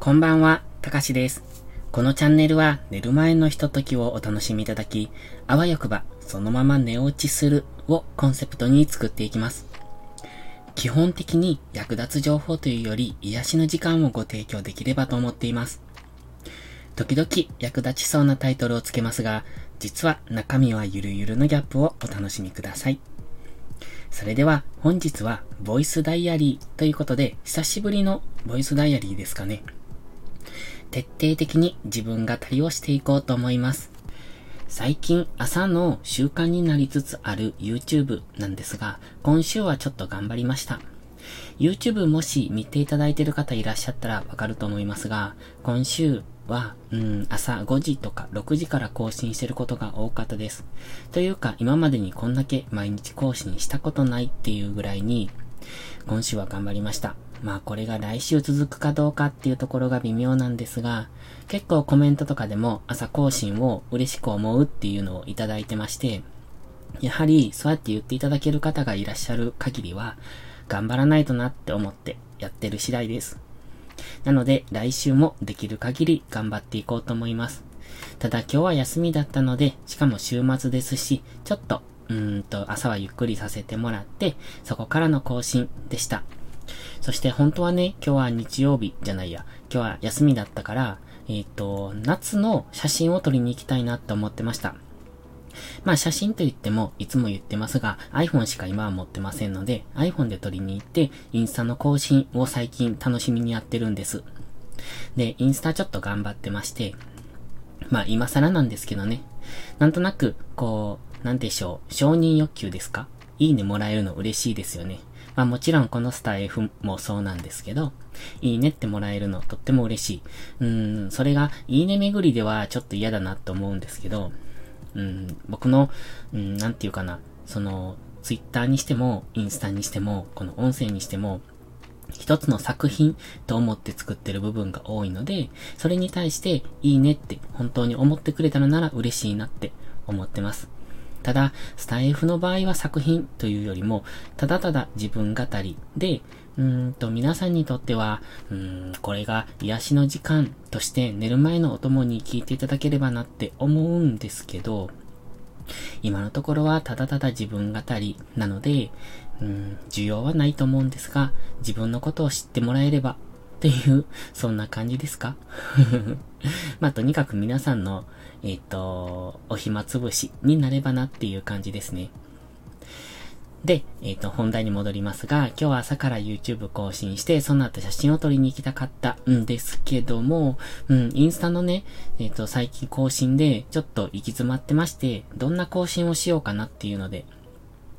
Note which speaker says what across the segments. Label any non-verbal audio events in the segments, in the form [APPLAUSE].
Speaker 1: こんばんは、たかしです。このチャンネルは寝る前のひとときをお楽しみいただき、あわよくばそのまま寝落ちするをコンセプトに作っていきます。基本的に役立つ情報というより癒しの時間をご提供できればと思っています。時々役立ちそうなタイトルをつけますが、実は中身はゆるゆるのギャップをお楽しみください。それでは本日はボイスダイアリーということで久しぶりのボイスダイアリーですかね。徹底的に自分語りをしていこうと思います。最近朝の習慣になりつつある YouTube なんですが、今週はちょっと頑張りました。YouTube もし見ていただいている方いらっしゃったらわかると思いますが、今週は、うん、朝5時とか6時から更新してることが多かったです。というか、今までにこんだけ毎日更新したことないっていうぐらいに、今週は頑張りました。まあこれが来週続くかどうかっていうところが微妙なんですが、結構コメントとかでも朝更新を嬉しく思うっていうのをいただいてまして、やはりそうやって言っていただける方がいらっしゃる限りは、頑張らないとなって思ってやってる次第です。なので来週もできる限り頑張っていこうと思います。ただ今日は休みだったので、しかも週末ですし、ちょっと、うーんと朝はゆっくりさせてもらって、そこからの更新でした。そして本当はね、今日は日曜日じゃないや、今日は休みだったから、えっ、ー、と、夏の写真を撮りに行きたいなって思ってました。まあ写真と言っても、いつも言ってますが、iPhone しか今は持ってませんので、iPhone で撮りに行って、インスタの更新を最近楽しみにやってるんです。で、インスタちょっと頑張ってまして、まあ今更なんですけどね、なんとなく、こう、なんでしょう、承認欲求ですか？いいねもらえるの嬉しいですよね。まあもちろんこのスター F もそうなんですけど、いいねってもらえるのとっても嬉しい。うん、それがいいね巡りではちょっと嫌だなと思うんですけど、うん、僕の、うん、なんていうかな、その、ツイッターにしても、インスタにしても、この音声にしても、一つの作品と思って作ってる部分が多いので、それに対していいねって本当に思ってくれたのなら嬉しいなって思ってます。ただ、スタイフの場合は作品というよりも、ただただ自分語りで、うんと、皆さんにとっては、うん、これが癒しの時間として寝る前のお供に聞いていただければなって思うんですけど、今のところはただただ自分語りなので、うん、需要はないと思うんですが、自分のことを知ってもらえればっていう、そんな感じですか？[LAUGHS] まあ、とにかく皆さんの、えっ、ー、と、お暇つぶしになればなっていう感じですね。で、えっ、ー、と、本題に戻りますが、今日は朝から YouTube 更新して、その後写真を撮りに行きたかったんですけども、うん、インスタのね、えっ、ー、と、最近更新で、ちょっと行き詰まってまして、どんな更新をしようかなっていうので、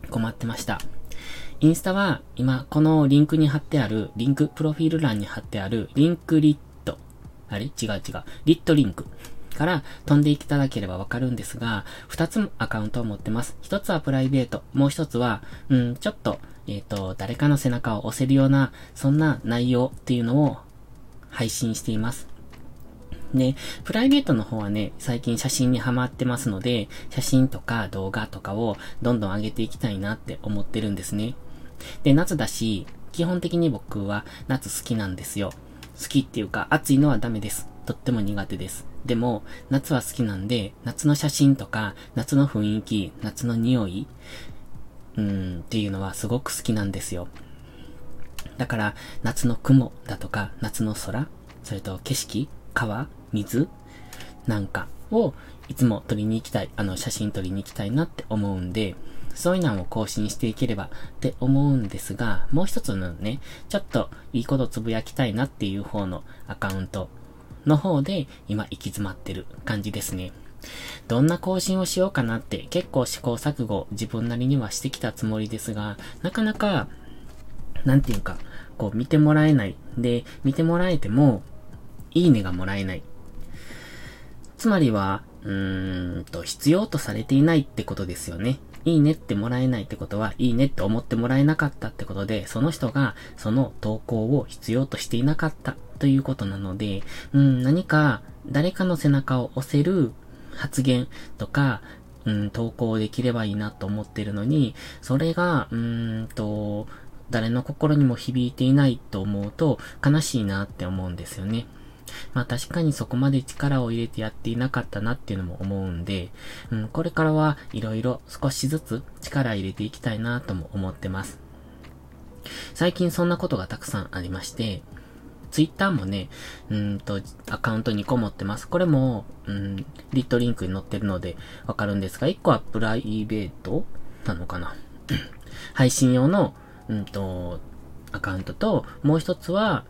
Speaker 1: 困ってました。インスタは今このリンクに貼ってある、リンク、プロフィール欄に貼ってあるリンクリット。あれ？違う違う。リットリンク。から飛んでいただければわかるんですが、二つアカウントを持ってます。一つはプライベート。もう一つは、うん、ちょっと、えっ、ー、と、誰かの背中を押せるような、そんな内容っていうのを配信しています。で、プライベートの方はね、最近写真にハマってますので、写真とか動画とかをどんどん上げていきたいなって思ってるんですね。で、夏だし、基本的に僕は夏好きなんですよ。好きっていうか、暑いのはダメです。とっても苦手です。でも、夏は好きなんで、夏の写真とか、夏の雰囲気、夏の匂い、うん、っていうのはすごく好きなんですよ。だから、夏の雲だとか、夏の空、それと景色、川、水なんかをいつも撮りに行きたい、あの、写真撮りに行きたいなって思うんで、そういうのを更新していければって思うんですが、もう一つのね、ちょっといいことつぶやきたいなっていう方のアカウントの方で今行き詰まってる感じですね。どんな更新をしようかなって結構試行錯誤自分なりにはしてきたつもりですが、なかなか、なんていうか、こう見てもらえない。で、見てもらえても、いいねがもらえない。つまりは、うーんと、必要とされていないってことですよね。いいねってもらえないってことは、いいねって思ってもらえなかったってことで、その人がその投稿を必要としていなかったということなので、うん、何か誰かの背中を押せる発言とか、うん、投稿できればいいなと思ってるのに、それが、うーんと、誰の心にも響いていないと思うと悲しいなって思うんですよね。まあ確かにそこまで力を入れてやっていなかったなっていうのも思うんで、うん、これからはいろいろ少しずつ力入れていきたいなとも思ってます。最近そんなことがたくさんありまして、ツイッターもね、うんと、アカウント2個持ってます。これも、うん、リットリンクに載ってるのでわかるんですが、1個はプライベートなのかな [CLEARS THROAT] 配信用の、うんと、アカウントと、もう一つは、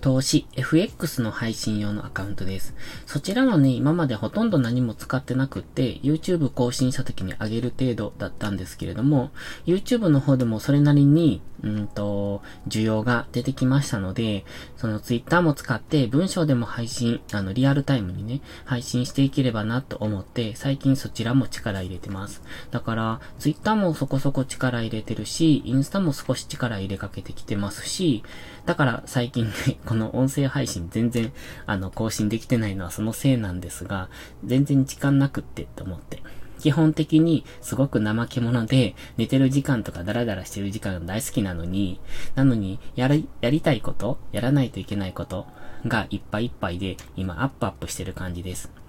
Speaker 1: 投資、FX の配信用のアカウントです。そちらはね、今までほとんど何も使ってなくって、YouTube 更新した時に上げる程度だったんですけれども、YouTube の方でもそれなりに、うんと、需要が出てきましたので、その Twitter も使って文章でも配信、あの、リアルタイムにね、配信していければなと思って、最近そちらも力入れてます。だから、Twitter もそこそこ力入れてるし、インスタも少し力入れかけてきてますし、だから最近ね、この音声配信全然、あの、更新できてないのはそのせいなんですが、全然時間なくってって思って。基本的にすごく怠け者で、寝てる時間とかダラダラしてる時間が大好きなのに、なのに、やり、やりたいこと、やらないといけないことがいっぱいいっぱいで、今アップアップしてる感じです。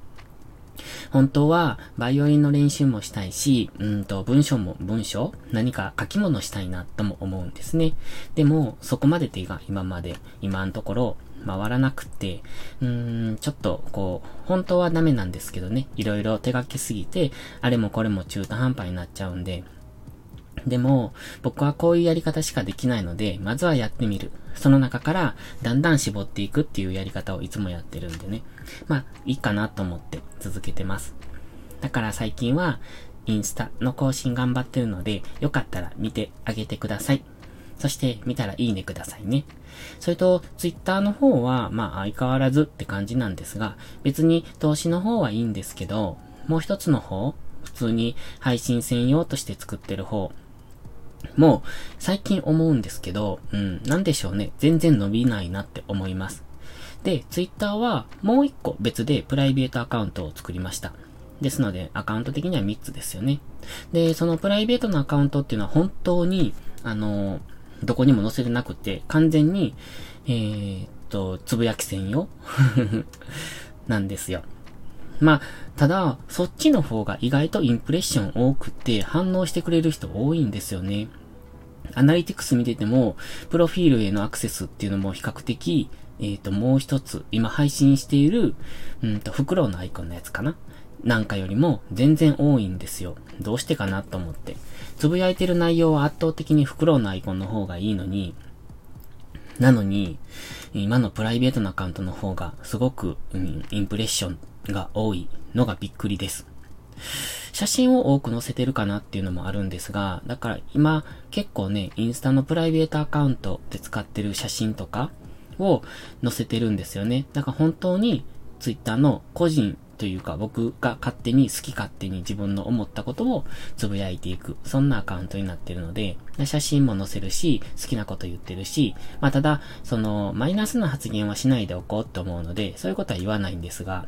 Speaker 1: 本当は、バイオリンの練習もしたいし、うんと、文章も、文章？何か書き物したいなとも思うんですね。でも、そこまで手が今まで、今のところ、回らなくて、うーん、ちょっと、こう、本当はダメなんですけどね、いろいろ手書きすぎて、あれもこれも中途半端になっちゃうんで、でも、僕はこういうやり方しかできないので、まずはやってみる。その中から、だんだん絞っていくっていうやり方をいつもやってるんでね。まあ、いいかなと思って続けてます。だから最近は、インスタの更新頑張ってるので、よかったら見てあげてください。そして見たらいいねくださいね。それと、ツイッターの方は、まあ相変わらずって感じなんですが、別に投資の方はいいんですけど、もう一つの方、普通に配信専用として作ってる方、もう、最近思うんですけど、うん、なんでしょうね。全然伸びないなって思います。で、ツイッターはもう一個別でプライベートアカウントを作りました。ですので、アカウント的には3つですよね。で、そのプライベートのアカウントっていうのは本当に、あの、どこにも載せてなくて、完全に、えー、っと、つぶやき専用？[LAUGHS] なんですよ。まあ、ただ、そっちの方が意外とインプレッション多くて反応してくれる人多いんですよね。アナリティクス見てても、プロフィールへのアクセスっていうのも比較的、えっ、ー、と、もう一つ、今配信している、うんと、フクロウのアイコンのやつかななんかよりも全然多いんですよ。どうしてかなと思って。つぶやいてる内容は圧倒的にフクロウのアイコンの方がいいのに、なのに、今のプライベートなアカウントの方がすごく、うん、インプレッションが多いのがびっくりです。写真を多く載せてるかなっていうのもあるんですが、だから今結構ね、インスタのプライベートアカウントで使ってる写真とかを載せてるんですよね。だから本当にツイッターの個人というか僕が勝手に好き勝手に自分の思ったことをつぶやいていく。そんなアカウントになってるので、写真も載せるし、好きなこと言ってるし、まあただ、その、マイナスな発言はしないでおこうと思うので、そういうことは言わないんですが、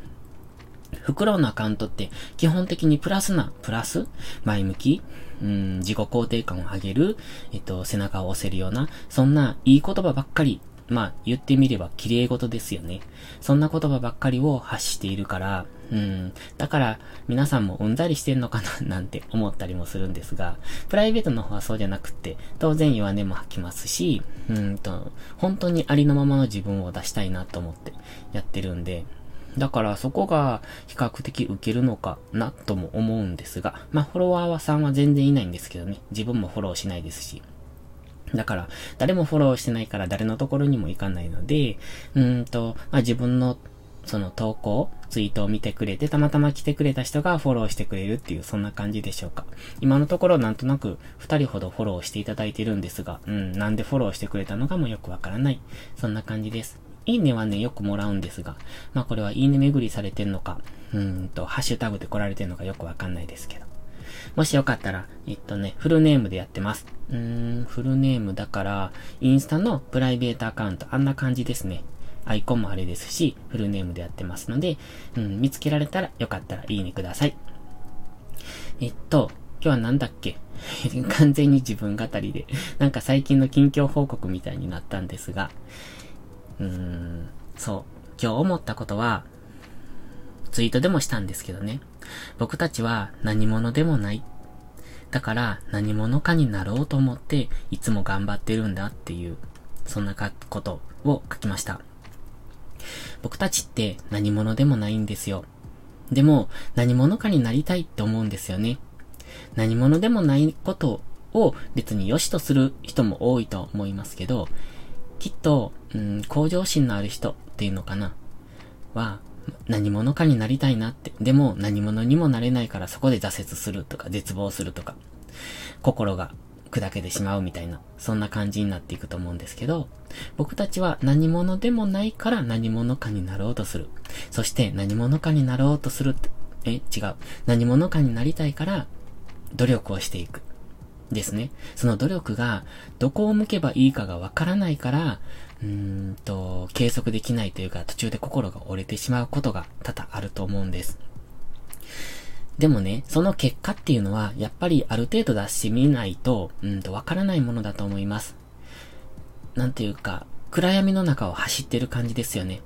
Speaker 1: フクロウのアカウントって基本的にプラスな、プラス前向きうん、自己肯定感を上げる、えっと、背中を押せるような、そんないい言葉ばっかり、まあ、言ってみれば綺麗事ですよね。そんな言葉ばっかりを発しているから、うん、だから皆さんもうんざりしてんのかな [LAUGHS] なんて思ったりもするんですが、プライベートの方はそうじゃなくって、当然弱音も吐きますし、うんと、本当にありのままの自分を出したいなと思ってやってるんで、だからそこが比較的受けるのかなとも思うんですが、まあフォロワーはさんは全然いないんですけどね、自分もフォローしないですし。だから、誰もフォローしてないから誰のところにも行かないので、うんと、まあ自分のその投稿、ツイートを見てくれて、たまたま来てくれた人がフォローしてくれるっていう、そんな感じでしょうか。今のところなんとなく二人ほどフォローしていただいてるんですが、うん、なんでフォローしてくれたのかもよくわからない。そんな感じです。いいねはね、よくもらうんですが、まあこれはいいね巡りされてんのか、うんと、ハッシュタグで来られてんのかよくわかんないですけど。もしよかったら、えっとね、フルネームでやってます。うーん、フルネームだから、インスタのプライベートアカウント、あんな感じですね。アイコンもあれですし、フルネームでやってますので、うん、見つけられたらよかったらいいねください。えっと、今日はなんだっけ？[LAUGHS] 完全に自分語りで、なんか最近の近況報告みたいになったんですが、うーん、そう。今日思ったことは、ツイートでもしたんですけどね。僕たちは何者でもない。だから何者かになろうと思っていつも頑張ってるんだっていう、そんなことを書きました。僕たちって何者でもないんですよ。でも何者かになりたいって思うんですよね。何者でもないことを別に良しとする人も多いと思いますけど、きっと、うん、向上心のある人っていうのかな？は、何者かになりたいなって。でも何者にもなれないからそこで挫折するとか絶望するとか、心が砕けてしまうみたいな、そんな感じになっていくと思うんですけど、僕たちは何者でもないから何者かになろうとする。そして何者かになろうとするって、え、違う。何者かになりたいから努力をしていく。ですね。その努力がどこを向けばいいかがわからないから、うんと、計測できないというか途中で心が折れてしまうことが多々あると思うんです。でもね、その結果っていうのは、やっぱりある程度出してみないと、うんとわからないものだと思います。なんていうか、暗闇の中を走ってる感じですよね。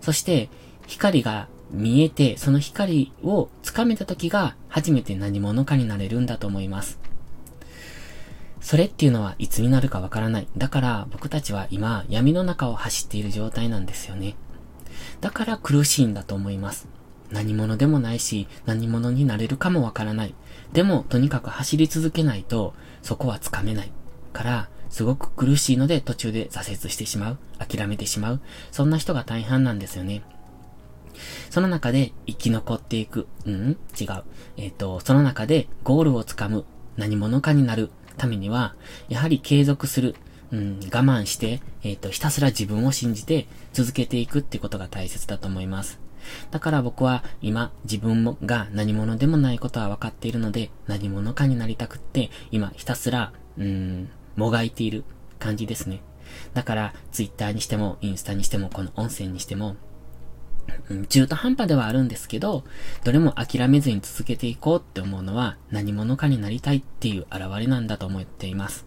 Speaker 1: そして、光が見えて、その光をつかめた時が、初めて何者かになれるんだと思います。それっていうのはいつになるかわからない。だから僕たちは今闇の中を走っている状態なんですよね。だから苦しいんだと思います。何者でもないし、何者になれるかもわからない。でも、とにかく走り続けないと、そこはつかめない。から、すごく苦しいので途中で挫折してしまう。諦めてしまう。そんな人が大半なんですよね。その中で生き残っていく。うん？違う。えっ、ー、と、その中でゴールをつかむ。何者かになる。ためには、やはり継続する。うん、我慢して、えっ、ー、と、ひたすら自分を信じて続けていくってことが大切だと思います。だから僕は今自分もが何者でもないことは分かっているので何者かになりたくって今ひたすら、うーん、もがいている感じですね。だから、ツイッターにしても、インスタにしても、この音声にしても、うん、中途半端ではあるんですけど、どれも諦めずに続けていこうって思うのは何者かになりたいっていう現れなんだと思っています。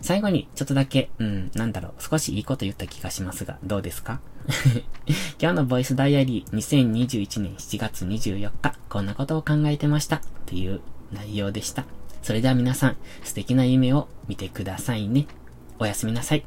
Speaker 1: 最後にちょっとだけ、うん、なんだろう、少しいいこと言った気がしますが、どうですか？[LAUGHS] 今日のボイスダイアリー2021年7月24日、こんなことを考えてましたっていう内容でした。それでは皆さん、素敵な夢を見てくださいね。おやすみなさい。